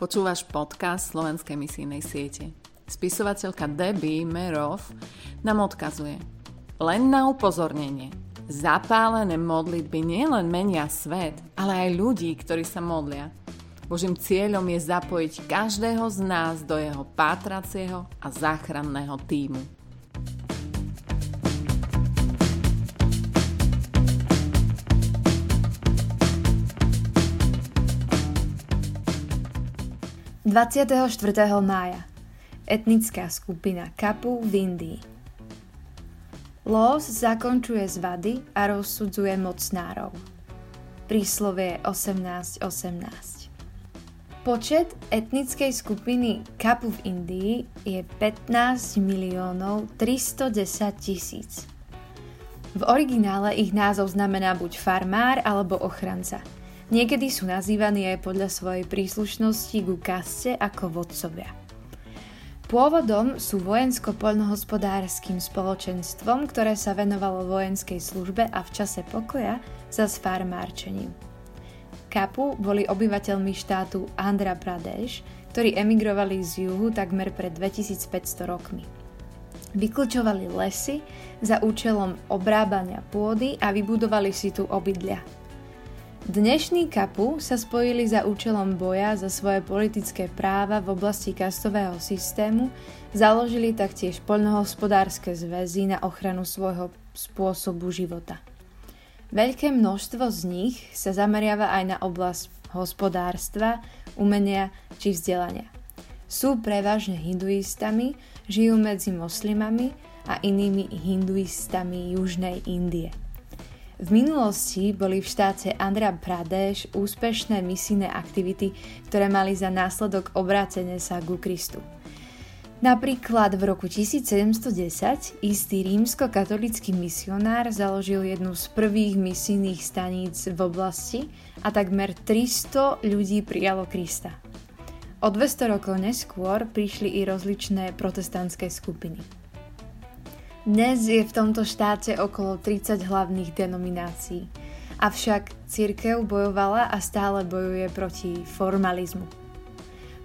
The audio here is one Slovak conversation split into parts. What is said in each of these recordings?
Počúvaš podcast Slovenskej misijnej siete. Spisovateľka Debbie Merov nám odkazuje. Len na upozornenie. Zapálené modlitby nielen menia svet, ale aj ľudí, ktorí sa modlia. Božím cieľom je zapojiť každého z nás do jeho pátracieho a záchranného týmu. 24. mája Etnická skupina Kapu v Indii Los zakončuje zvady a rozsudzuje mocnárov. Príslovie 18.18 Počet etnickej skupiny Kapu v Indii je 15 miliónov 310 tisíc. V originále ich názov znamená buď farmár alebo ochranca – Niekedy sú nazývaní aj podľa svojej príslušnosti ku kaste ako vodcovia. Pôvodom sú vojensko-poľnohospodárským spoločenstvom, ktoré sa venovalo vojenskej službe a v čase pokoja za farmárčením. Kapu boli obyvateľmi štátu Andhra Pradesh, ktorí emigrovali z juhu takmer pred 2500 rokmi. Vyklčovali lesy za účelom obrábania pôdy a vybudovali si tu obydlia – Dnešní kapu sa spojili za účelom boja za svoje politické práva v oblasti kastového systému, založili taktiež poľnohospodárske zväzy na ochranu svojho spôsobu života. Veľké množstvo z nich sa zameriava aj na oblasť hospodárstva, umenia či vzdelania. Sú prevažne hinduistami, žijú medzi moslimami a inými hinduistami Južnej Indie. V minulosti boli v štáte Andhra Pradesh úspešné misijné aktivity, ktoré mali za následok obrátenie sa ku Kristu. Napríklad v roku 1710 istý rímsko-katolický misionár založil jednu z prvých misijných staníc v oblasti a takmer 300 ľudí prijalo Krista. O 200 rokov neskôr prišli i rozličné protestantské skupiny. Dnes je v tomto štáte okolo 30 hlavných denominácií. Avšak církev bojovala a stále bojuje proti formalizmu.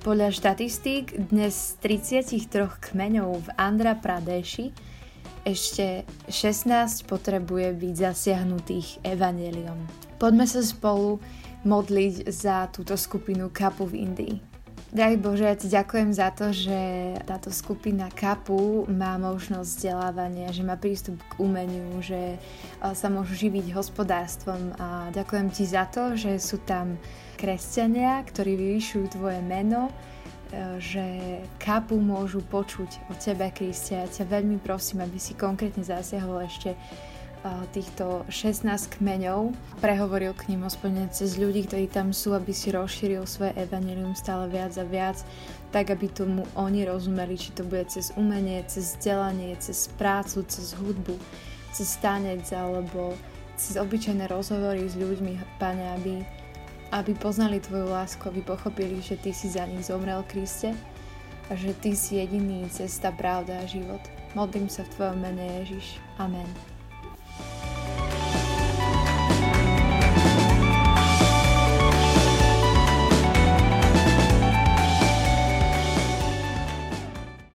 Podľa štatistík dnes z 33 kmeňov v Andhra Pradeši ešte 16 potrebuje byť zasiahnutých evaneliom. Poďme sa spolu modliť za túto skupinu kapu v Indii. Drahý Bože, ja ti ďakujem za to, že táto skupina KAPu má možnosť vzdelávania, že má prístup k umeniu, že sa môžu živiť hospodárstvom a ďakujem ti za to, že sú tam kresťania, ktorí vyvyšujú tvoje meno, e, že kapu môžu počuť o tebe, Kriste. Ja ťa veľmi prosím, aby si konkrétne zasiahol ešte týchto 16 kmeňov, prehovoril k ním hospodine cez ľudí, ktorí tam sú, aby si rozšíril svoje evanelium stále viac a viac, tak aby tomu oni rozumeli, či to bude cez umenie, cez vzdelanie, cez prácu, cez hudbu, cez tanec alebo cez obyčajné rozhovory s ľuďmi, Pane, aby, aby poznali Tvoju lásku, aby pochopili, že Ty si za nich zomrel, Kriste, a že Ty si jediný cesta, pravda a život. Modlím sa v Tvojom mene Ježiš. Amen.